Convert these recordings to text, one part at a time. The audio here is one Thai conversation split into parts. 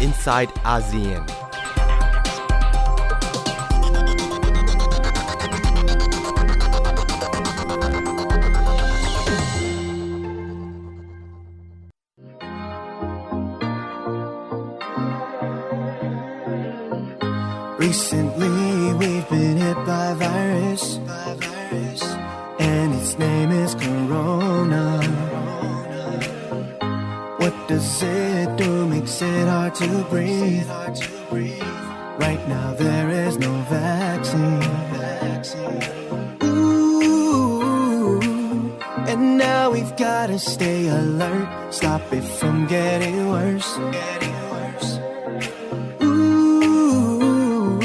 inside ASEAN. Getting worse. Ooh,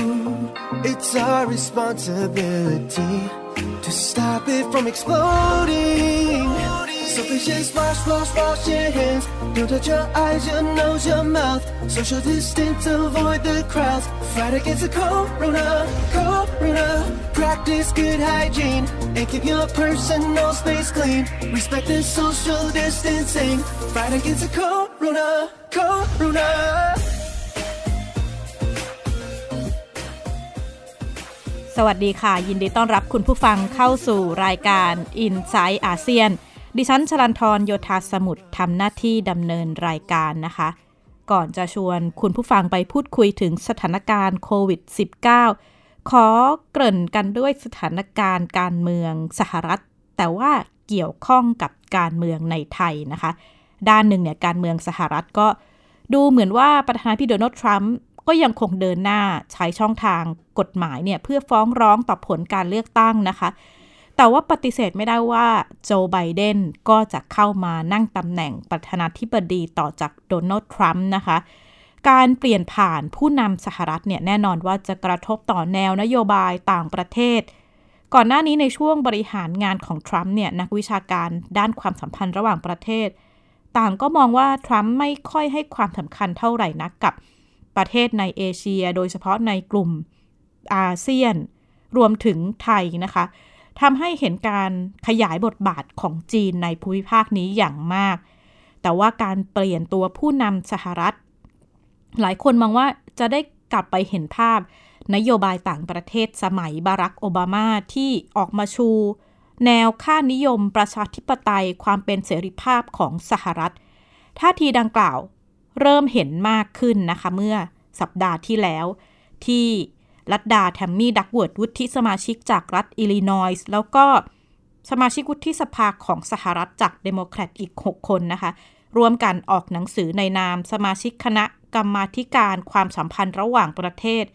it's our responsibility to stop it from exploding. So please just wash, wash, wash your hands. Don't touch your eyes, your nose, your mouth. Social distance, avoid the crowds. Fight against the corona, corona. Practice good hygiene and keep your personal space clean. Respect the social distancing. Fight against the corona, corona. สวัสดีค่ะ ยินดีต้อนรับคุณผู้ฟังเข้าสู่รายการ i n s i ซต์อาเซียน ดิฉันชลันทรโยธาสมุทรทำหน้าที่ดำเนินรายการนะคะ ก่อนจะชวนคุณผู้ฟังไปพูดคุยถึงสถานการณ์โควิด -19 ขอเกริ่นกันด้วยสถานการณ์การเมืองสหรัฐ แต่ว่าเกี่ยวข้องกับการเมืองในไทยนะคะ ด้านหนึ่งเนี่ยการเมืองสหรัฐก็ดูเหมือนว่าประธานาธิบดีโดนัลด์ทรัมป์ก็ยังคงเดินหน้าใช้ช่องทางกฎหมายเนี่ยเพื่อฟ้องร้องต่อผลการเลือกตั้งนะคะ แต่ว่าปฏิเสธไม่ได้ว่าโจไบเดนก็จะเข้ามานั่งตำแหน่งประธานาธิบดีต่อจากโดนัลด์ทรัมป์นะคะ การเปลี่ยนผ่านผู้นำสหรัฐเนี่ยแน่นอนว่าจะกระทบต่อแนวนโยบายต่างประเทศ ก่อนหน้านี้ในช่วงบริหารงานของทรัมป์เนี่ยนักวิชาการด้านความสัมพันธ์ระหว่างประเทศ ต่างก็มองว่าทรัมป์ไม่ค่อยให้ความสำคัญเท่าไหร่นักกับประเทศในเอเชีย โดยเฉพาะในกลุ่มอาเซียน รวมถึงไทยนะคะทำให้เห็นการขยายบทบาทของจีนในภูมิภาคนี้อย่างมาก แต่ว่าการเปลี่ยนตัวผู้นำสหรัฐ หลายคนมองว่าจะได้กลับไปเห็นภาพนโยบายต่างประเทศสมัยบารักโอบามาที่ออกมาชู แนวค่านิยมประชาธิปไตยความเป็นเสรีภาพของสหรัฐ ท่าทีดังกล่าวเริ่มเห็นมากขึ้นนะคะ เมื่อสัปดาห์ที่แล้ว ที่ลัดดาแทมมี่ดักเวิร์ดวุฒิสมาชิกจากรัฐอิลลินอยส์แล้วก็สมาชิกวุฒิสภาของสหรัฐจากเดโมแครตอีก 6 คนนะคะร่วมกันออกหนังสือในนามสมาชิกคณะกรรมาการความสัมพันธ์ระหว่างประเทศ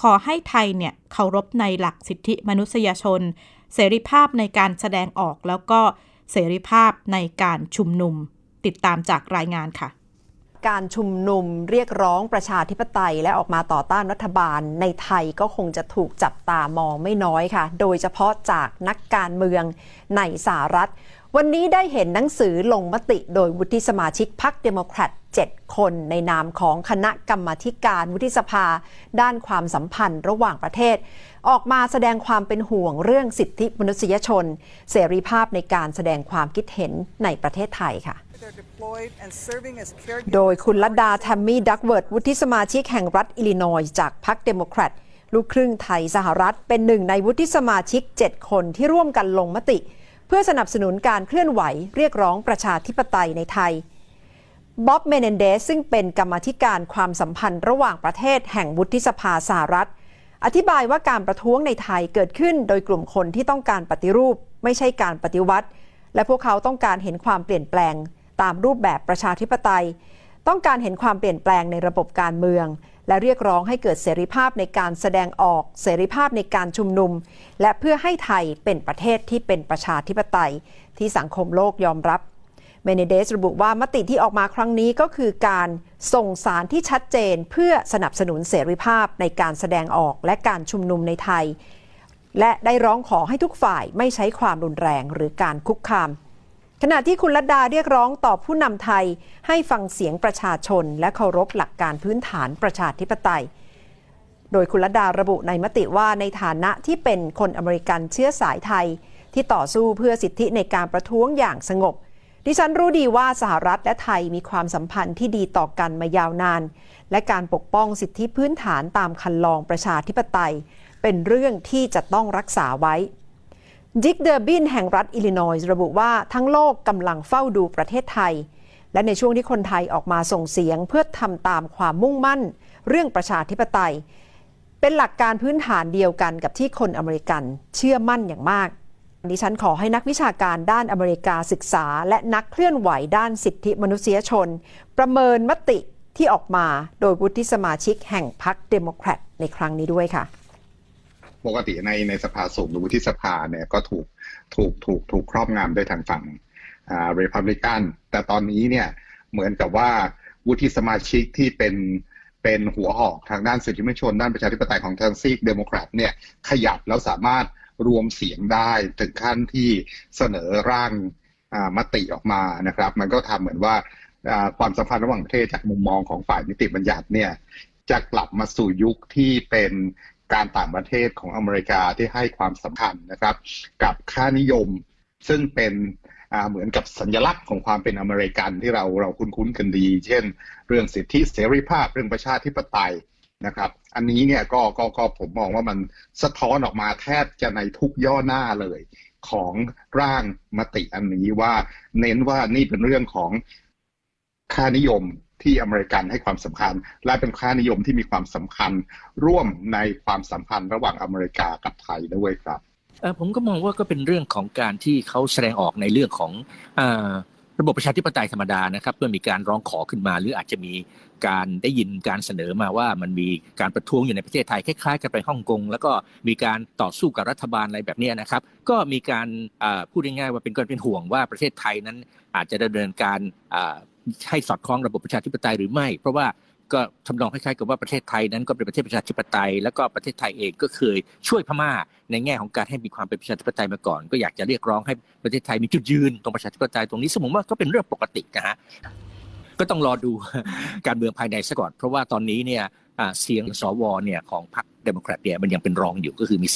ขอให้ไทยเนี่ยเคารพในหลักสิทธิมนุษยชน เสรีภาพในการแสดงออกแล้วก็เสรีภาพในการชุมนุม ติดตามจากรายงานค่ะ การชุมนุมเรียกร้องประชาธิปไตยและออกมาต่อต้านรัฐบาลในไทยก็คงจะถูกจับตามองไม่น้อยค่ะ โดยเฉพาะจากนักการเมืองในสหรัฐ วันนี้ได้เห็นหนังสือลงมติโดยวุฒิสมาชิกพรรคเดโมแครต7 คนในนามของคณะกรรมการวุฒิสภา ด้านความสัมพันธ์ระหว่างประเทศ ออกมาแสดงความเป็นห่วงเรื่องสิทธิมนุษยชน เสรีภาพในการแสดงความคิดเห็นในประเทศไทยค่ะ โดยคุณลัดดาแทมมี่ดักเวิร์ดวุฒิสมาชิกแห่งรัฐอิลลินอยส์จากพรรคเดโมแครตลูกครึ่งไทยสหรัฐเป็นหนึ่งในวุฒิสมาชิก 7 คนที่ร่วมกันลงมติ เพื่อสนับสนุนการเคลื่อนไหวเรียกร้องประชาธิปไตยในไทยบ๊อบเมเนนเดสซึ่งเป็นกรรมธิการความสัมพันธ์ระหว่างประเทศแห่งวุฒิสภาสหรัฐ อธิบายว่าการประท้วงในไทยเกิดขึ้นโดยกลุ่มคนที่ต้องการปฏิรูป ไม่ใช่การปฏิวัติ และพวกเขาต้องการเห็นความเปลี่ยนแปลง ตามรูปแบบประชาธิปไตย ต้องการเห็นความเปลี่ยนแปลงในระบบการเมือง และเรียกร้องให้เกิดเสรีภาพในการแสดงออก เสรีภาพในการชุมนุม และเพื่อให้ไทยเป็นประเทศที่เป็นประชาธิปไตย ที่สังคมโลกยอมรับ เมเนเดสระบุว่ามติที่ออกมาครั้งนี้ก็คือการส่งสารที่ชัดเจนเพื่อสนับสนุนเสรีภาพในการแสดงออกและการชุมนุมในไทย และได้ร้องขอให้ทุกฝ่ายไม่ใช้ความรุนแรงหรือการคุกคาม ขณะที่คุณลัดดาเรียกร้องต่อผู้นำไทย ให้ฟังเสียงประชาชน และเคารพหลักการพื้นฐานประชาธิปไตย โดยคุณลัดดาระบุในมติว่าในฐานะที่เป็นคนอเมริกันเชื้อสายไทย ที่ต่อสู้เพื่อสิทธิในการประท้วงอย่างสงบ ดิฉันรู้ดีว่าสหรัฐและไทยมีความสัมพันธ์ที่ดีต่อกันมายาวนาน และการปกป้องสิทธิพื้นฐานตามคันลองประชาธิปไตย เป็นเรื่องที่จะต้องรักษาไว้ ดิกเดอร์บินแห่งรัฐอิลลินอยส์ระบุว่าทั้งโลกกำลังเฝ้าดูประเทศไทย และในช่วงที่คนไทยออกมาส่งเสียงเพื่อทำตามความมุ่งมั่น เรื่องประชาธิปไตย เป็นหลักการพื้นฐานเดียวกันกับที่คนอเมริกันเชื่อมั่นอย่างมากดิฉันขอให้นักวิชาการด้านอเมริกาศึกษา และนักเคลื่อนไหวด้านสิทธิมนุษยชน ประเมินมติที่ออกมาโดยวุฒิสมาชิกแห่งพรรคเดโมแครตในครั้งนี้ด้วยค่ะ ปกติในในสภาสูงหรือวุฒิสภาเนี่ยก็ถูกถูกถูกถูกครอบงำโดยทางฝั่งอ่าเรพับลิกันแต่ตอนนี้เนี่ยเหมือนกับว่าวุฒิสมาชิกที่เป็นเป็นหัวหอกทางด้านสิทธิมนุษยชน ด้านประชาธิปไตยของทางซีกเดโมแครตเนี่ยขยับแล้วสามารถรวมเสียงได้ถึงขั้นที่เสนอร่างมติออกมานะครับ มันก็ทำเหมือนว่าความสัมพันธ์ระหว่างประเทศจากมุมมองของฝ่ายนิติบัญญัติเนี่ยจะกลับมาสู่ยุคที่เป็น การต่างประเทศของอเมริกาที่ให้ความสำคัญนะครับ กับค่านิยมซึ่งเป็นเหมือนกับสัญลักษณ์ของความเป็นอเมริกันที่เราเราคุ้นๆกันดี เช่น เรื่องสิทธิเสรีภาพเรื่องประชาธิปไตยนะครับ อันนี้เนี่ยก็ก็ก็ผมมองว่ามันสะท้อนออกมาแทบจะในทุกย่อหน้าเลยของร่างมติอันนี้ว่าเน้นว่านี่เป็นเรื่องของค่านิยม ที่อเมริกันให้ความสำคัญ และเป็นค่านิยมที่มีความสำคัญร่วมในความสัมพันธ์ระหว่างอเมริกากับไทยด้วยครับผมก็มองว่าก็เป็นเรื่องของการที่เขาแสดงออกในเรื่องของระบบประชาธิปไตยธรรมดานะครับเมื่อมีการร้องขอขึ้นมา หรืออาจจะมีการได้ยินการเสนอมาว่ามันมีการประท้วงอยู่ในประเทศไทยคล้ายๆ กันไปฮ่องกงแล้วก็มีการต่อสู้กับรัฐบาลอะไรแบบนี้นะครับ ก็มีการพูดง่ายๆว่าเป็นการเป็นห่วงว่าประเทศไทยนั้นอาจจะดำเนินการ ให้สอดคล้องระบบประชาธิปไตยหรือไม่ เพราะว่าก็ทำนองคล้ายๆกับว่าประเทศไทยนั้นก็เป็นประเทศประชาธิปไตย แล้วก็ประเทศไทยเองก็เคยช่วยพม่า ในแง่ของการให้มีความเป็นประชาธิปไตยมาก่อน ก็อยากจะเรียกร้องให้ประเทศไทยมีจุดยืนตรงประชาธิปไตยตรงนี้สมมติว่าก็เป็นเรื่องปกตินะฮะก็ต้องรอดูการเมืองภายในซะก่อน เพราะว่าตอนนี้เนี่ยเสียงสวเนี่ยของพรรคเดโมแครตเนี่ยมันยังเป็นรองอยู่ก็คือมี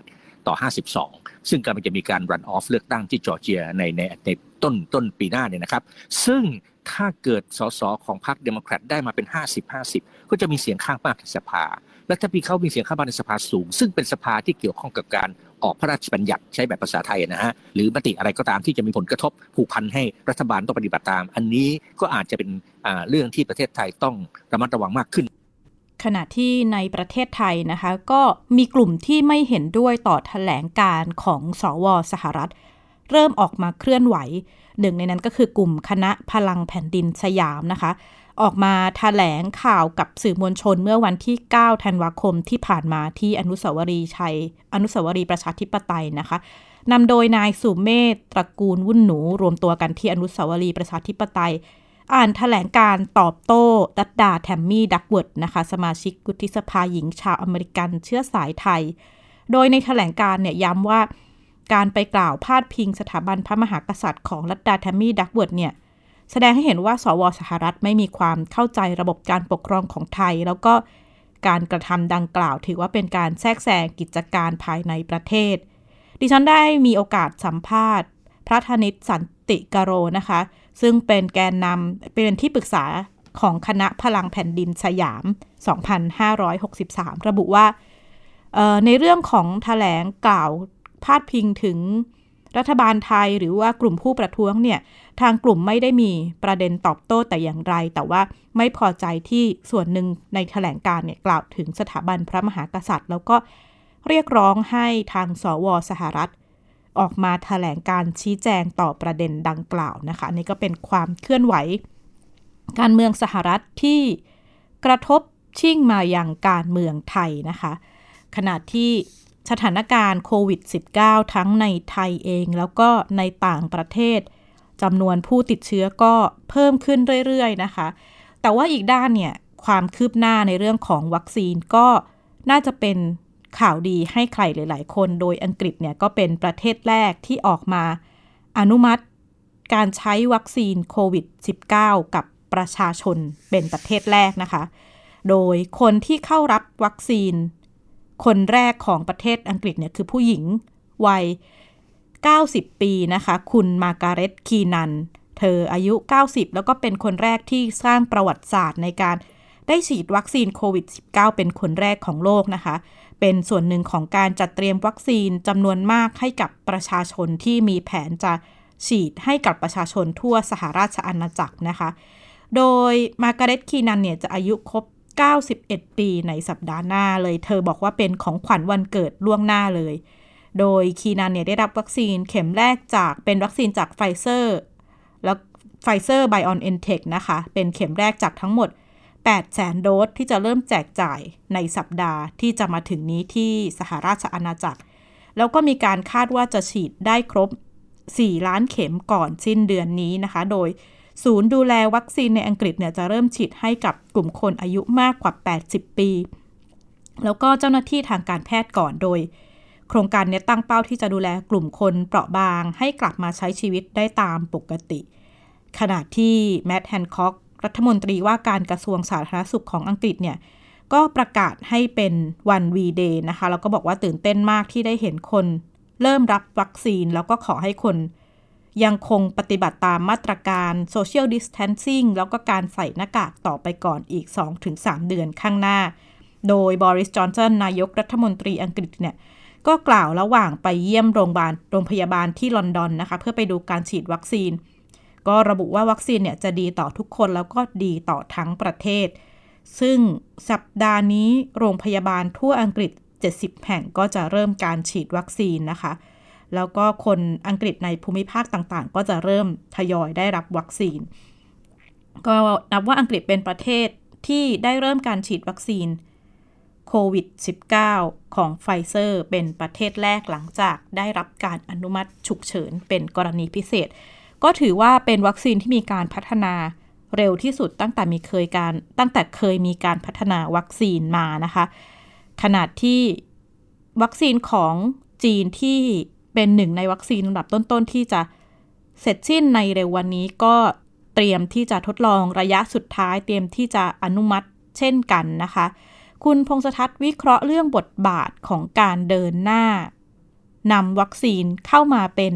48 ต่อ 52 ซึ่งกำลังจะมีการรันออฟเลือกตั้งที่จอร์เจียในในในต้นต้นปีหน้าเนี่ยนะครับ ซึ่ง ถ้าเกิดสสของพรรคเดโมแครตได้มาเป็น 50-50 ก็จะมีเสียงข้างมากในสภา และถ้าพี่เขามีเสียงข้างมากในสภาสูง ซึ่งเป็นสภาที่เกี่ยวข้องกับการออกพระราชบัญญัติใช้แบบภาษาไทยนะฮะหรือมติอะไรก็ตามที่จะมีผลกระทบผูกพันให้รัฐบาลต้องปฏิบัติตาม อันนี้ก็อาจจะเป็นเรื่องที่ประเทศไทยต้องระมัดระวังมากขึ้น ขณะที่ในประเทศไทยนะคะ ก็มีกลุ่มที่ไม่เห็นด้วยต่อแถลงการของสวสหรัฐ เริ่มออกมาเคลื่อนไหว หนึ่งในนั้นก็คือกลุ่มคณะพลังแผ่นดินสยามนะคะ ออกมาถแถลงข่าวกับสื่อมวลชนเมื่อวันที่ 9 ธันวาคมที่ผ่านมาที่อนุสาวรีย์ชัย อนุสาวรีย์ประชาธิปไตยนะคะนำโดยนายสุเมธตระกูลวุ่นหนู รวมตัวกันที่อนุสาวรีย์ประชาธิปไตย อ่านแถลงการณ์ตอบโต้ลัดดาแทมมี่ดักเวิร์ดนะคะ สมาชิกวุฒิสภาหญิงชาวอเมริกันเชื้อสายไทย โดยในแถลงการณ์เนี่ยย้ำว่า การไปกล่าวพาดพิงสถาบันพระมหากษัตริย์ของลัดดาแทมมี่ดักเวิร์ดเนี่ยแสดงให้เห็นว่าสวสหรัฐไม่มีความเข้าใจระบบการปกครองของไทย แล้วก็การกระทำดังกล่าว ถือว่าเป็นการแทรกแซงกิจการภายในประเทศ ดิฉันได้มีโอกาสสัมภาษณ์ พระธนิตสันติกโรนะคะ ซึ่งเป็นแกนนำเป็นที่ปรึกษาของคณะพลังแผ่นดินสยาม 2563 ระบุว่าในเรื่องของถแถลงกล่าว พาดพิงถึงรัฐบาลไทยหรือว่ากลุ่มผู้ประท้วงเนี่ยทางกลุ่มไม่ได้มีประเด็นตอบโต้แต่อย่างไร แต่ว่าไม่พอใจที่ส่วนหนึ่งในแถลงการเนี่ยกล่าวถึงสถาบันพระมหากษัตริย์ แล้วก็เรียกร้องให้ทางสวสหรัฐ ออกมาแถลงการชี้แจงต่อประเด็นดังกล่าวนะคะนี่ก็เป็นความเคลื่อนไหว การเมืองสหรัฐที่กระทบชิ่งมาอย่างการเมืองไทยนะคะ ขณะที่ สถานการณ์โควิด -19 ทั้งในไทยเองแล้วก็ในต่างประเทศจำนวนผู้ติดเชื้อก็เพิ่มขึ้นเรื่อยๆนะคะ แต่ว่าอีกด้านเนี่ยความคืบหน้าในเรื่องของวัคซีนก็น่าจะเป็นข่าวดีให้ใครหลาย ๆ คน โดยอังกฤษเนี่ยก็เป็นประเทศแรกที่ออกมาอนุมัติการใช้วัคซีนโควิด -19 กับประชาชนเป็นประเทศแรกนะคะ โดยคนที่เข้ารับวัคซีน คนแรกของประเทศอังกฤษเนี่ยคือผู้หญิงวัย 90 ปีนะคะ คุณมาการเร็ตคีนัน เธออายุ 90 แล้วก็เป็นคนแรกที่สร้างประวัติศาสตร์ในการได้ฉีดวัคซีนโควิด -19 เป็นคนแรกของโลกนะคะ เป็นส่วนหนึ่งของการจัดเตรียมวัคซีนจำนวนมากให้กับประชาชนที่มีแผนจะฉีดให้กับประชาชนทั่วสหราชอาณาจักรนะคะ โดยมากาเร็ตคีนันเนี่ยจะอายุครบ 91 ปีในสัปดาห์หน้าเลย เธอบอกว่าเป็นของขวัญวันเกิดล่วงหน้าเลย โดยคีนันเนี่ยได้รับวัคซีนเข็มแรกจากเป็นวัคซีนจากไฟเซอร์แล้วไฟเซอร์ BioNTech นะคะ เป็นเข็มแรกจากทั้งหมด 8 แสนโดสที่จะเริ่มแจกจ่ายในสัปดาห์ที่จะมาถึงนี้ที่สหราชอาณาจักร แล้วก็มีการคาดว่าจะฉีดได้ครบ 4 ล้านเข็มก่อนสิ้นเดือนนี้นะคะ โดย ศูนย์ดูแลวัคซีนในอังกฤษเนี่ยจะเริ่มฉีดให้กับกลุ่มคนอายุมากกว่า 80 ปี แล้วก็เจ้าหน้าที่ทางการแพทย์ก่อนโดย โครงการนี้ตั้งเป้าที่จะดูแลกลุ่มคนเปราะบาง ให้กลับมาใช้ชีวิตได้ตามปกติ ขณะที่แมตต์ แฮนค็อกรัฐมนตรีว่าการกระทรวงสาธารณสุขของอังกฤษเนี่ยก็ประกาศให้เป็นวัน V-Day นะคะ แล้วก็บอกว่าตื่นเต้นมากที่ได้เห็นคน เริ่มรับวัคซีนแล้วก็ขอให้คน ยังคงปฏิบัติตามมาตรการ Social Distancing แล้วก็การใส่หน้ากากต่อไปก่อนอีก 2-3 เดือนข้างหน้า โดยบริสจอนสันนายกรัฐมนตรีอังกฤษเนี่ยก็กล่าวระหว่างไปเยี่ยมโรงพยาบาลโรงพยาบาลที่ลอนดอนนะคะ เพื่อไปดูการฉีดวัคซีน ก็ระบุว่าวัคซีนเนี่ยจะดีต่อทุกคนแล้วก็ดีต่อทั้งประเทศ ซึ่งสัปดาห์นี้โรงพยาบาลทั่วอังกฤษ 70 แห่งก็จะเริ่มการฉีดวัคซีนนะคะ แล้วก็คนอังกฤษในภูมิภาคต่างๆ ก็จะเริ่มทยอยได้รับวัคซีน ก็นับว่าอังกฤษเป็นประเทศที่ได้เริ่มการฉีดวัคซีนโควิด -19 ของไฟเซอร์เป็นประเทศแรกหลังจากได้รับการอนุมัติฉุกเฉินเป็นกรณีพิเศษ ก็ถือว่าเป็นวัคซีนที่มีการพัฒนาเร็วที่สุดตั้งแต่มีเคยการตั้งแต่เคยมีการพัฒนาวัคซีนมานะคะ ขนาดที่วัคซีนของจีนที่ เป็นหนึ่งในวัคซีนลำดับต้นๆ ที่จะเสร็จสิ้นในเร็ววันนี้ก็เตรียมที่จะทดลองระยะสุดท้าย เตรียมที่จะอนุมัติเช่นกันนะคะ คุณพงษทัศน์วิเคราะห์เรื่องบทบาทของการเดินหน้านำวัคซีนเข้ามาเป็น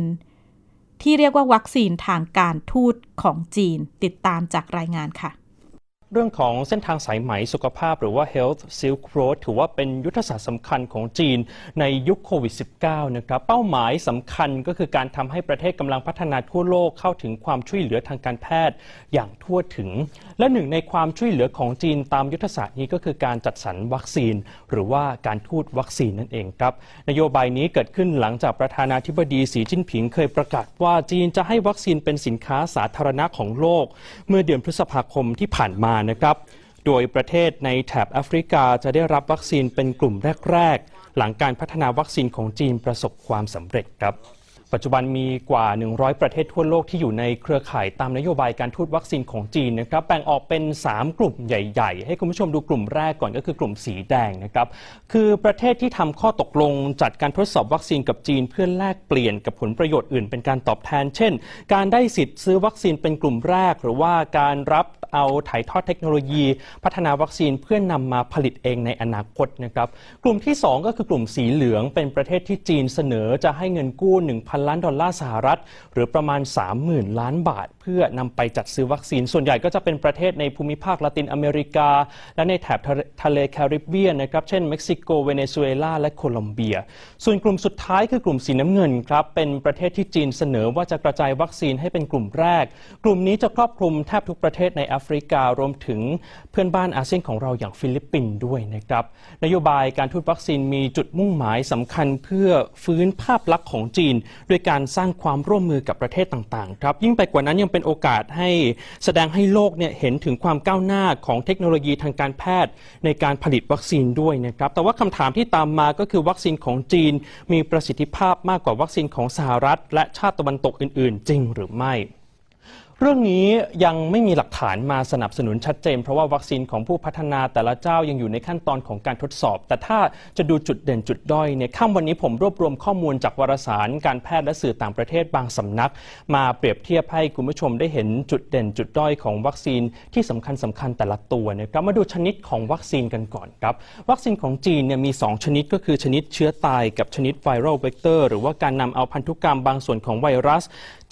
ที่เรียกว่าวัคซีนทางการทูตของจีนติดตามจากรายงานค่ะ เรื่องของเส้นทางสายไหมสุขภาพหรือว่า Health Silk Road ถือว่าเป็นยุทธศาสตร์สำคัญของจีนในยุคโควิด -19 นะครับเป้าหมายสำคัญก็คือการทำให้ประเทศกำลังพัฒนาทั่วโลกเข้าถึงความช่วยเหลือทางการแพทย์อย่างทั่วถึง และหนึ่งในความช่วยเหลือของจีนตามยุทธศาสตร์นี้ก็คือการจัดสรรวัคซีน หรือว่าการทูตวัคซีนนั่นเองครับนโยบายนี้เกิดขึ้นหลังจากประธานาธิบดีสีจิ้นผิงเคยประกาศว่าจีนจะให้วัคซีนเป็นสินค้าสาธารณะของโลก เมื่อเดือนพฤษภาคมที่ผ่านมานะครับ โดยประเทศในแถบแอฟริกาจะได้รับวัคซีนเป็นกลุ่มแรก ๆ หลังการพัฒนาวัคซีนของจีนประสบความสำเร็จครับ ปัจจุบันมีกว่า 100 ประเทศทั่วโลกที่อยู่ในเครือข่ายตามนโยบายการทูตวัคซีนของจีนนะครับแบ่งออกเป็น 3 กลุ่มใหญ่ ๆ ให้คุณผู้ชมดูกลุ่มแรกก่อนก็คือกลุ่มสีแดงนะครับคือประเทศที่ทำข้อตกลงจัดการทดสอบวัคซีนกับจีน เพื่อแลกเปลี่ยนกับผลประโยชน์อื่น เป็นการตอบแทน เช่น การได้สิทธิ์ซื้อวัคซีนเป็นกลุ่มแรก หรือว่าการรับเอาถ่ายทอดเทคโนโลยี พัฒนาวัคซีนเพื่อนำมาผลิตเองในอนาคตนะครับกลุ่มที่ 2 ก็คือกลุ่มสีเหลืองเป็นประเทศที่จีนเสนอจะให้เงินกู้1,000ล้านดอลลาร์สหรัฐ หรือประมาณ 30,000 ล้านบาท เพื่อนำไปจัดซื้อวัคซีน ส่วนใหญ่ก็จะเป็นประเทศในภูมิภาคละตินอเมริกา และในแถบทะเลแคริบเบียนนะครับ เช่นเม็กซิโก เวเนซุเอลา และโคลอมเบีย ส่วนกลุ่มสุดท้ายคือกลุ่มสีน้ำเงินครับ เป็นประเทศที่จีนเสนอว่าจะกระจายวัคซีนให้เป็นกลุ่มแรก กลุ่มนี้จะครอบคลุมแทบทุกประเทศในแอฟริการวมถึงเพื่อนบ้านอาเซียนของเราอย่างฟิลิปปินส์ด้วยนะครับ นโยบายการทูตวัคซีนมีจุดมุ่งหมายสำคัญเพื่อฟื้นภาพลักษณ์ของจีนด้วยการสร้างความร่วมมือกับประเทศต่างๆครับยิ่งไปกว่านั้นยังเป็นโอกาสให้แสดงให้โลกเนี่ยเห็นถึงความก้าวหน้าของเทคโนโลยีทางการแพทย์ ในการผลิตวัคซีนด้วยนะครับแต่ว่าคำถามที่ตามมาก็คือวัคซีนของจีน มีประสิทธิภาพมากกว่าวัคซีนของสหรัฐ และชาติตะวันตกอื่น ๆ จริงหรือไม่ เรื่องนี้ยังไม่มีหลักฐานมาสนับสนุนชัดเจน เพราะว่าวัคซีนของผู้พัฒนาแต่ละเจ้ายังอยู่ในขั้นตอนของการทดสอบ แต่ถ้าจะดูจุดเด่นจุดด้อยเนี่ยค่ำวันนี้ผมรวบรวมข้อมูลจากวารสารการแพทย์และสื่อต่างประเทศบางสำนัก มาเปรียบเทียบให้คุณผู้ชมได้เห็นจุดเด่นจุดด้อยของวัคซีนที่สำคัญสำคัญแต่ละตัวนะครับมาดูชนิดของวัคซีนกันก่อนครับวัคซีนของจีนเนี่ยมี 2 ชนิดก็คือชนิดเชื้อตายกับชนิด viral vector หรือว่าการนำเอาพันธุกรรมบางส่วนของไวรัส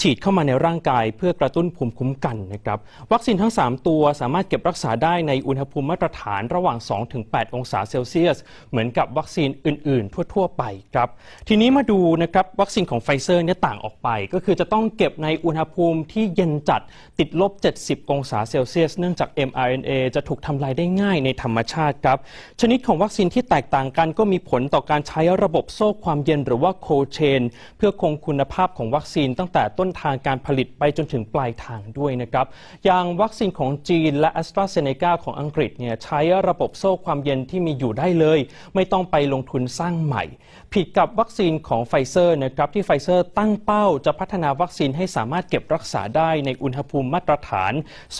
ฉีดเข้ามาในร่างกาย เพื่อกระตุ้นภูมิคุ้มกันนะครับวัคซีนทั้ง 3 ตัวสามารถเก็บรักษาได้ในอุณหภูมิมาตรฐานระหว่าง 2-8 องศาเซลเซียส เหมือนกับวัคซีนอื่น ๆ ทั่ว ๆ ไปครับทีนี้มาดูนะครับวัคซีนของไฟเซอร์เนี่ยต่างออกไป ก็คือจะต้องเก็บในอุณหภูมิที่เย็นจัดติดลบ 70 องศาเซลเซียส เนื่องจาก mRNA จะถูกทำลายได้ง่ายในธรรมชาติครับชนิดของวัคซีนที่แตกต่างกันก็มีผลต่อการใช้ระบบโซ่ความเย็นหรือว่า cold chain เพื่อคงคุณภาพของวัคซีนตั้งแต่ต้นทางการผลิตไปจนถึงปลายทางด้วยนะครับ อย่างวัคซีนของจีนและ AstraZeneca ของอังกฤษเนี่ยใช้ระบบโซ่ความเย็นที่มีอยู่ได้เลย ไม่ต้องไปลงทุนสร้างใหม่ ผิดกับวัคซีนของไฟเซอร์นะครับที่ไฟเซอร์ตั้งเป้าจะพัฒนาวัคซีนให้สามารถเก็บรักษาได้ในอุณหภูมิมาตรฐาน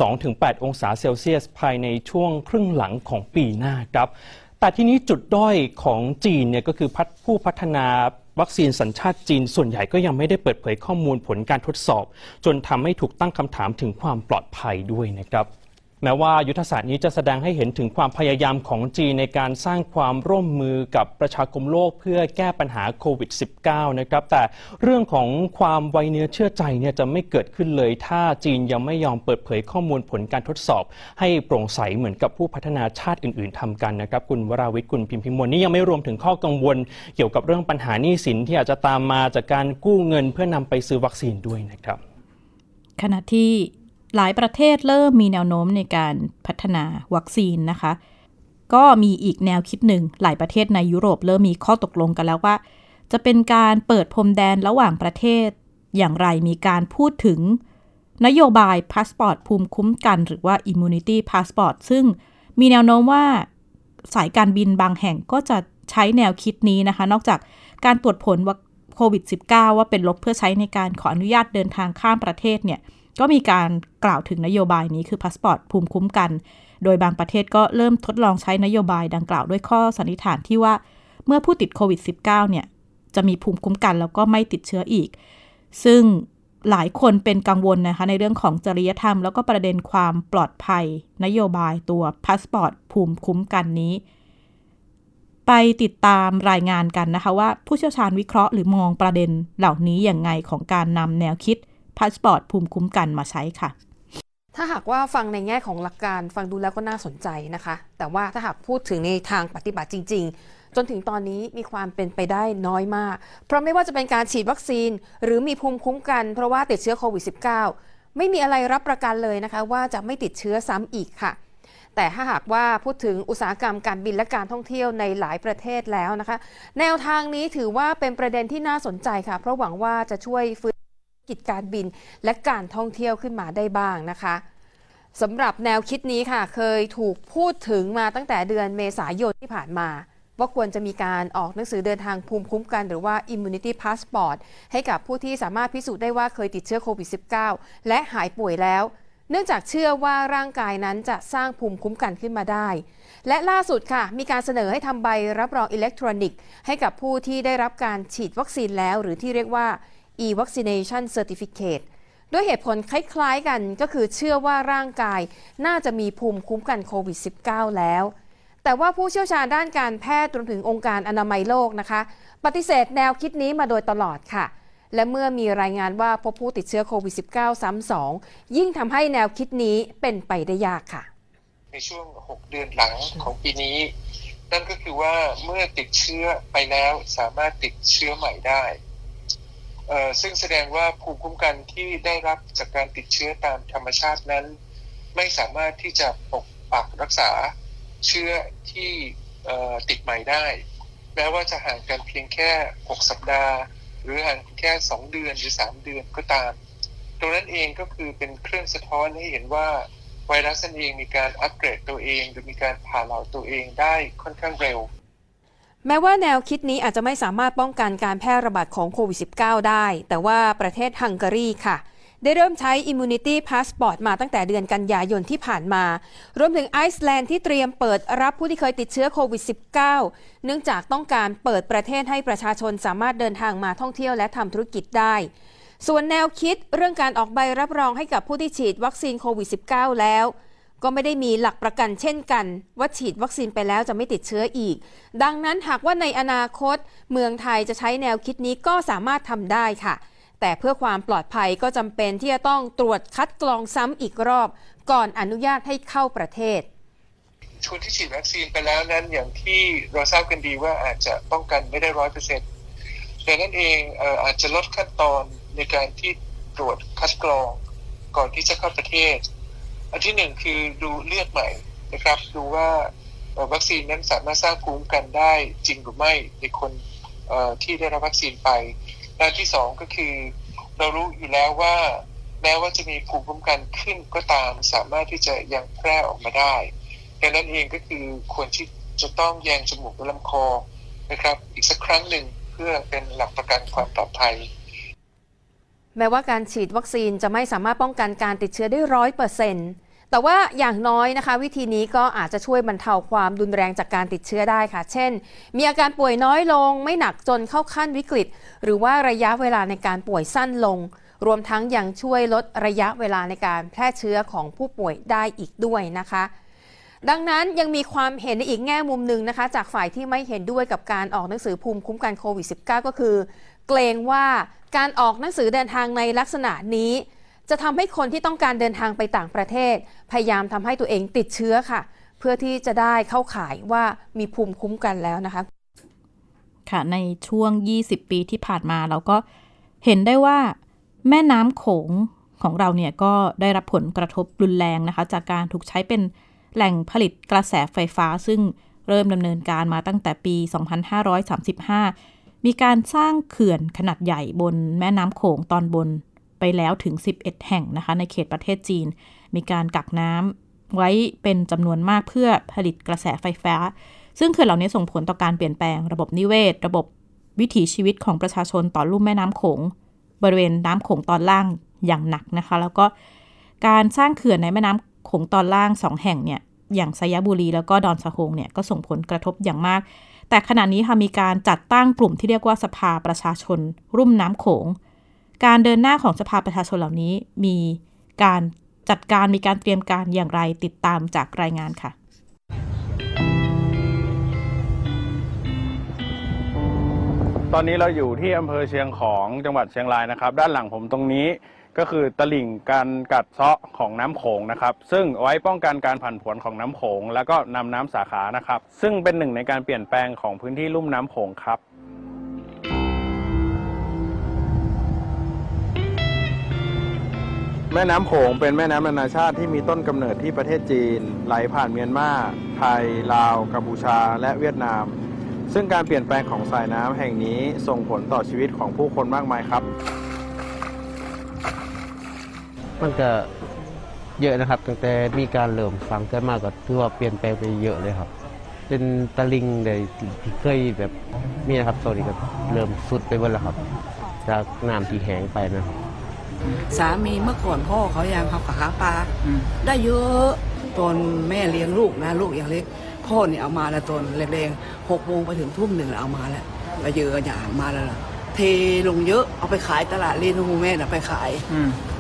2-8 องศาเซลเซียส ภายในช่วงครึ่งหลังของปีหน้าครับแต่ที่นี้จุดด้อยของจีนเนี่ยก็คือผู้พัฒนา วัคซีนสัญชาติจีนส่วนใหญ่ก็ยังไม่ได้เปิดเผยข้อมูลผลการทดสอบ จนทำให้ถูกตั้งคำถามถึงความปลอดภัยด้วยนะครับ แม้ว่ายุทธศาสตร์นี้จะแสดงให้เห็นถึงความพยายามของจีนในการสร้างความร่วมมือกับประชาคมโลกเพื่อแก้ปัญหาโควิด -19 นะครับ แต่เรื่องของความไวเนื้อเชื่อใจเนี่ยจะไม่เกิดขึ้นเลย ถ้าจีนยังไม่ยอมเปิดเผยข้อมูลผลการทดสอบ ให้โปร่งใสเหมือนกับผู้พัฒนาชาติอื่น ๆทำกันนะครับ คุณวราวิทย์คุณพิมพิมลนี่ยังไม่รวมถึงข้อกังวล เกี่ยวกับเรื่องปัญหาหนี้สินที่อาจจะตามมาจากการกู้เงินเพื่อนำไปซื้อวัคซีนด้วยนะครับ ขณะที่ หลายประเทศเริ่มมีแนวโน้มในการพัฒนาวัคซีนนะคะ ก็มีอีกแนวคิดหนึ่ง หลายประเทศในยุโรปเริ่มมีข้อตกลงกันแล้วว่า จะเป็นการเปิดพรมแดนระหว่างประเทศ อย่างไรมีการพูดถึงนโยบายพาสปอร์ตภูมิคุ้มกันหรือว่า immunity passport ซึ่งมีแนวโน้มว่าสายการบินบางแห่งก็จะใช้แนวคิดนี้นะคะ นอกจากการตรวจผลว่าโควิด -19 ว่าเป็นลบเพื่อใช้ในการขออนุญาตเดินทางข้ามประเทศเนี่ย ก็มีการกล่าวถึงนโยบายนี้คือพาสปอร์ตภูมิคุ้มกัน โดยบางประเทศก็เริ่มทดลองใช้นโยบายดังกล่าวด้วยข้อสันนิษฐานที่ว่าเมื่อผู้ติดโควิด -19 เนี่ยจะมีภูมิคุ้มกันแล้วก็ไม่ติดเชื้ออีก ซึ่งหลายคนเป็นกังวลนะคะในเรื่องของจริยธรรม แล้วก็ประเด็นความปลอดภัย นโยบายตัวพาสปอร์ตภูมิคุ้มกันนี้ ไปติดตามรายงานกันนะคะว่าผู้เชี่ยวชาญวิเคราะห์หรือมองประเด็นเหล่านี้อย่างไงของการนำแนวคิด พาสปอร์ตภูมิคุ้มกันมาใช้ค่ะ ถ้าหากว่าฟังในแง่ของหลักการฟังดูแล้วก็น่าสนใจนะคะ แต่ว่าถ้าหากพูดถึงในทางปฏิบัติจริง ๆ จนถึงตอนนี้มีความเป็นไปได้น้อยมาก เพราะไม่ว่าจะเป็นการฉีดวัคซีน หรือมีภูมิคุ้มกันเพราะว่าติดเชื้อโควิด -19 ไม่มีอะไรรับประกันเลยนะคะ ว่าจะไม่ติดเชื้อซ้ำอีกค่ะแต่ถ้าหากว่าพูดถึงอุตสาหกรรมการบินและการท่องเที่ยวในหลายประเทศแล้วนะคะ แนวทางนี้ถือว่าเป็นประเด็นที่น่าสนใจค่ะ เพราะหวังว่าจะช่วยฟื้น กิจการบินและการท่องเที่ยวขึ้นมาได้บ้างนะคะสำหรับแนวคิดนี้ค่ะ เคยถูกพูดถึงมาตั้งแต่เดือนเมษายนที่ผ่านมา ว่าควรจะมีการออกหนังสือเดินทางภูมิคุ้มกันหรือว่า immunity passport ให้กับผู้ที่สามารถพิสูจน์ได้ว่าเคยติดเชื้อโควิด -19 และหายป่วยแล้ว เนื่องจากเชื่อว่าร่างกายนั้นจะสร้างภูมิคุ้มกันขึ้นมาได้ และล่าสุดค่ะ มีการเสนอให้ทำใบรับรองอิเล็กทรอนิกส์ให้กับผู้ที่ได้รับการฉีดวัคซีนแล้ว หรือที่เรียกว่า e-vaccination certificate ด้วยเหตุผลคล้ายๆกันก็คือเชื่อว่าร่างกายน่าจะมีภูมิคุ้มกันโควิด -19 แล้ว แต่ว่าผู้เชี่ยวชาญด้านการแพทย์รวมถึงองค์การอนามัยโลกนะคะ ปฏิเสธแนวคิดนี้มาโดยตลอดค่ะ และเมื่อมีรายงานว่าพบผู้ติดเชื้อโควิด -19 ซ้ำสองยิ่งทำให้แนวคิดนี้เป็นไปได้ยากค่ะ ในช่วง 6 เดือนหลังของปีนี้ นั่นก็คือว่าเมื่อติดเชื้อไปแล้วสามารถติดเชื้อใหม่ได้ ซึ่งแสดงว่าภูมิคุ้มกันที่ได้รับจากการติดเชื้อตามธรรมชาตินั้น ไม่สามารถที่จะปกปักรักษาเชื้อที่ติดใหม่ได้ แม้ว่าจะห่างกันเพียงแค่ 6 สัปดาห์ หรือห่างแค่ 2 เดือนหรือ 3 เดือนก็ตาม ตรงนั้นเองก็คือเป็นเครื่องสะท้อนให้เห็นว่าไวรัสนั่นเองมีการอัปเกรดตัวเอง หรือมีการผ่าเหลาตัวเองได้ค่อนข้างเร็ว แม้ว่าแนวคิดนี้อาจจะไม่สามารถป้องกันการแพร่ระบาดของโควิด -19 ได้ แต่ว่าประเทศฮังการีค่ะ ได้เริ่มใช้ Immunity Passport มาตั้งแต่เดือนกันยายนที่ผ่านมา รวมถึงไอซ์แลนด์ที่เตรียมเปิดรับผู้ที่เคยติดเชื้อโควิด -19 เนื่องจากต้องการเปิดประเทศให้ประชาชนสามารถเดินทางมาท่องเที่ยวและทำธุรกิจได้ส่วนแนวคิดเรื่องการออกใบรับรองให้กับผู้ที่ฉีดวัคซีนโควิด -19 แล้ว ก็ไม่ได้มีหลักประกันเช่นกัน ว่าฉีดวัคซีนไปแล้วจะไม่ติดเชื้ออีก ดังนั้นหากว่าในอนาคต เมืองไทยจะใช้แนวคิดนี้ก็สามารถทำได้ค่ะ แต่เพื่อความปลอดภัยก็จำเป็นที่จะต้องตรวจคัดกรองซ้ำอีกรอบ ก่อนอนุญาตให้เข้าประเทศคนที่ฉีดวัคซีนไปแล้วนั้นอย่างที่เราทราบกันดีว่าอาจจะป้องกันไม่ได้ร้อยเปอร์เซ็นต์ดังนั้นเองอาจจะลดขั้นตอนในการที่ตรวจคัดกรองก่อนที่จะเข้าประเทศ อันที่หนึ่งคือดูเลือดใหม่นะครับ ดูว่าวัคซีนนั้นสามารถสร้างภูมิคุ้มกันได้จริงหรือไม่ในคนที่ได้รับวัคซีนไปด้านที่สองก็คือ เรารู้อยู่แล้วว่า แม้ว่าจะมีภูมิคุ้มกันขึ้นก็ตาม สามารถที่จะยังแพร่ออกมาได้ดังนั้นเองก็คือควรที่จะต้องแยงจมูกและลำคอนะครับ อีกสักครั้งหนึ่งเพื่อเป็นหลักประกันความปลอดภัย แม้ว่าการฉีดวัคซีนจะไม่สามารถป้องกันการติดเชื้อได้ร้อยเปอร์เซ็นต์แต่ว่าอย่างน้อยนะคะ วิธีนี้ก็อาจจะช่วยบรรเทาความรุนแรงจากการติดเชื้อได้ค่ะ เช่น มีอาการป่วยน้อยลง ไม่หนักจนเข้าขั้นวิกฤต หรือว่าระยะเวลาในการป่วยสั้นลง รวมทั้งยังช่วยลดระยะเวลาในการแพร่เชื้อของผู้ป่วยได้อีกด้วยนะคะ ดังนั้นยังมีความเห็นในอีกแง่มุมหนึ่งนะคะ จากฝ่ายที่ไม่เห็นด้วยกับการออกหนังสือภูมิคุ้มกันโควิด -19 ก็คือ เกรงว่า การออกหนังสือเดินทางในลักษณะนี้ จะทำให้คนที่ต้องการเดินทางไปต่างประเทศ พยายามทำให้ตัวเองติดเชื้อค่ะ เพื่อที่จะได้เข้าข่ายว่ามีภูมิคุ้มกันแล้วนะคะ ค่ะในช่วง 20 ปีที่ผ่านมาเราก็เห็นได้ว่าแม่น้ำโขงของเราเนี่ยก็ได้รับผลกระทบรุนแรงนะคะ จากการถูกใช้เป็นแหล่งผลิตกระแสไฟฟ้า ซึ่งเริ่มดำเนินการมาตั้งแต่ปี 2535 มีการสร้างเขื่อนขนาดใหญ่บนแม่น้ำโขงตอนบนไปแล้วถึง 11 แห่งนะคะ ในเขตประเทศจีน มีการกักน้ำไว้เป็นจำนวนมากเพื่อผลิตกระแสไฟฟ้า ซึ่งเขื่อนเหล่านี้ส่งผลต่อการเปลี่ยนแปลงระบบนิเวศ ระบบวิถีชีวิตของประชาชนต่อลุ่มแม่น้ำโขง บริเวณน้ำโขงตอนล่างอย่างหนักนะคะ แล้วก็การสร้างเขื่อนในแม่น้ำโขงตอนล่างสองแห่งเนี่ยอย่างไซยบุรีแล้วก็ดอนสะโฮงเนี่ยก็ส่งผลกระทบอย่างมาก แต่ขณะนี้ค่ะมีการจัดตั้งกลุ่มที่เรียกว่าสภาประชาชน รุ่มน้ำโขง การเดินหน้าของสภาประชาชนเหล่านี้ มีการจัดการมีการเตรียมการอย่างไรติดตามจากรายงานค่ะตอนนี้เราอยู่ที่อำเภอเชียงของจังหวัดเชียงรายนะครับ ด้านหลังผมตรงนี้ ก็คือตลิ่งการกัดเซาะของน้ำโขงนะครับ ซึ่งไว้ป้องกันการผันผวนของน้ำโขง แล้วก็นำน้ำสาขานะครับ ซึ่งเป็นหนึ่งในการเปลี่ยนแปลงของพื้นที่ลุ่มน้ำโขงครับ แม่น้ำโขงเป็นแม่น้ำนานาชาติที่มีต้นกำเนิดที่ประเทศจีน ไหลผ่านเมียนมาไทย ลาว กัมพูชา และเวียดนาม ซึ่งการเปลี่ยนแปลงของสายน้ำแห่งนี้ส่งผลต่อชีวิตของผู้คนมากมายครับ มันก็เยอะนะครับ ตั้งแต่มีการเริ่มฟังกันมากก็ถือว่าเปลี่ยนแปลงไปเยอะเลยครับ เป็นตะลิงเลยที่เคยแบบมีนะครับตอนนี้ก็เริ่มสุดไปหมดแล้วครับ จากน้ำที่แห้งไปนะครับสามีเมื่อก่อนพ่อเขายังเขากับหาปลาได้เยอะตอนแม่เลี้ยงลูกนะ ลูกอย่างเล็ก พ่อเนี่ยเอามาแล้วตอนแรงๆหกโมงไปถึงทุ่มหนึ่งแล้วเอามาแล้วไปเยอะอย่างมาแล้วล่ะเทลงเยอะเอาไปขายตลาดเรนูแม่น่ะไปขาย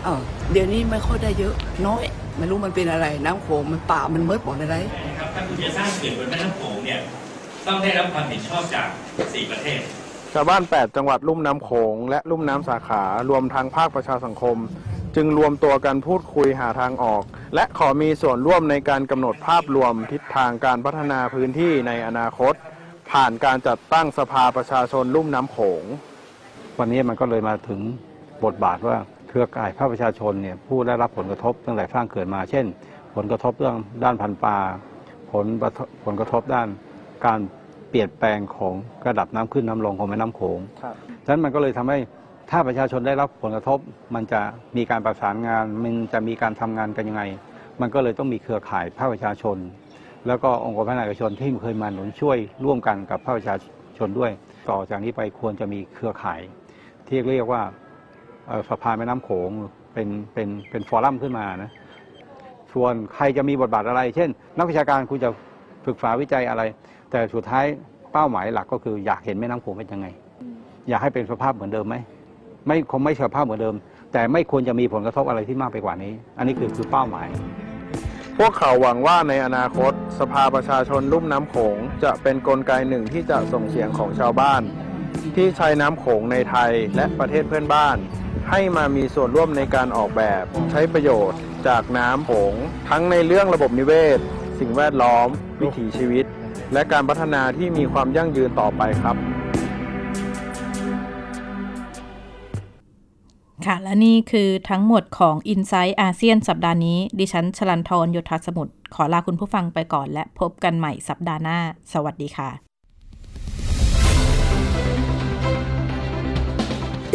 เออเดี๋ยวนี้ไม่ค่อยได้เยอะ น้อยไม่รู้มันเป็นอะไร น้ำโขงมันป่ามันเมิดบอกอะไรครับถ้าคุณจะสร้างเขื่อนบนแม่น้ำโขงเนี่ยต้องได้รับความเห็นชอบจาก4ประเทศชาวบ้าน 8 จังหวัดลุ่มน้ำโขงและลุ่มน้ำสาขารวมทั้งภาคประชาสังคม จึงรวมตัวกันพูดคุยหาทางออก และขอมีส่วนร่วมในการกำหนดภาพรวมทิศทางการพัฒนาพื้นที่ในอนาคต ผ่านการจัดตั้งสภาประชาชนลุ่มน้ำโขง วันนี้มันก็เลยมาถึงบทบาทว่า เครือข่ายภาคประชาชนเนี่ยผู้ได้รับผลกระทบตั้งแต่สร้างเกิดมา เช่น ผลกระทบเรื่องด้านพันธุ์ปลาผลประทผลกระทบด้านการเปลี่ยนแปลงของระดับน้ำขึ้นน้ำลงของแม่น้ำโขงฉะนั้นมันก็เลยทำให้ถ้าประชาชนได้รับผลกระทบ มันจะมีการประสานงาน มันจะมีการทำงานกันยังไง มันก็เลยต้องมีเครือข่ายภาคประชาชน แล้วก็องค์กรภาคเอกชนที่เคยมาหนุนช่วยร่วมกันกับภาคประชาชนด้วย ต่อจากนี้ไปควรจะมีเครือข่าย ที่เรียกว่า เอ่อสภาแม่น้ำโขงเป็นเป็นเป็นฟอรัมขึ้นมานะส่วนใครจะมีบทบาทอะไร เช่น นักวิชาการคุณจะศึกษาวิจัยอะไร แต่สุดท้ายเป้าหมายหลักก็คืออยากเห็นแม่น้ำโขงเป็นยังไง อยากให้เป็นสภาพเหมือนเดิมไหมไม่คงไม่สภาพเหมือนเดิม แต่ไม่ควรจะมีผลกระทบอะไรที่มากไปกว่านี้ อันนี้คือคือเป้าหมาย พวกเขาหวังว่าในอนาคต สภาประชาชนลุ่มน้ำโขง จะเป็นนกลไกหนึ่งที่จะส่งเสียงของชาวบ้าน ที่ใช้น้ำโขงในไทยและประเทศเพื่อนบ้าน ให้มามีส่วนร่วมในการออกแบบใช้ประโยชน์จากน้ำโขงทั้งในเรื่องระบบนิเวศ สิ่งแวดล้อม วิถีชีวิต และการพัฒนาที่มีความยั่งยืนต่อไปครับ ค่ะและนี่คือทั้งหมดของ i n s i ซต์อาเซียนสัปดาห์นี้ ดิฉันชลันทรโยธสมุทรขอลาคุณผู้ฟังไปก่อนและพบกันใหม่สัปดาห์หน้า สวัสดีค่ะ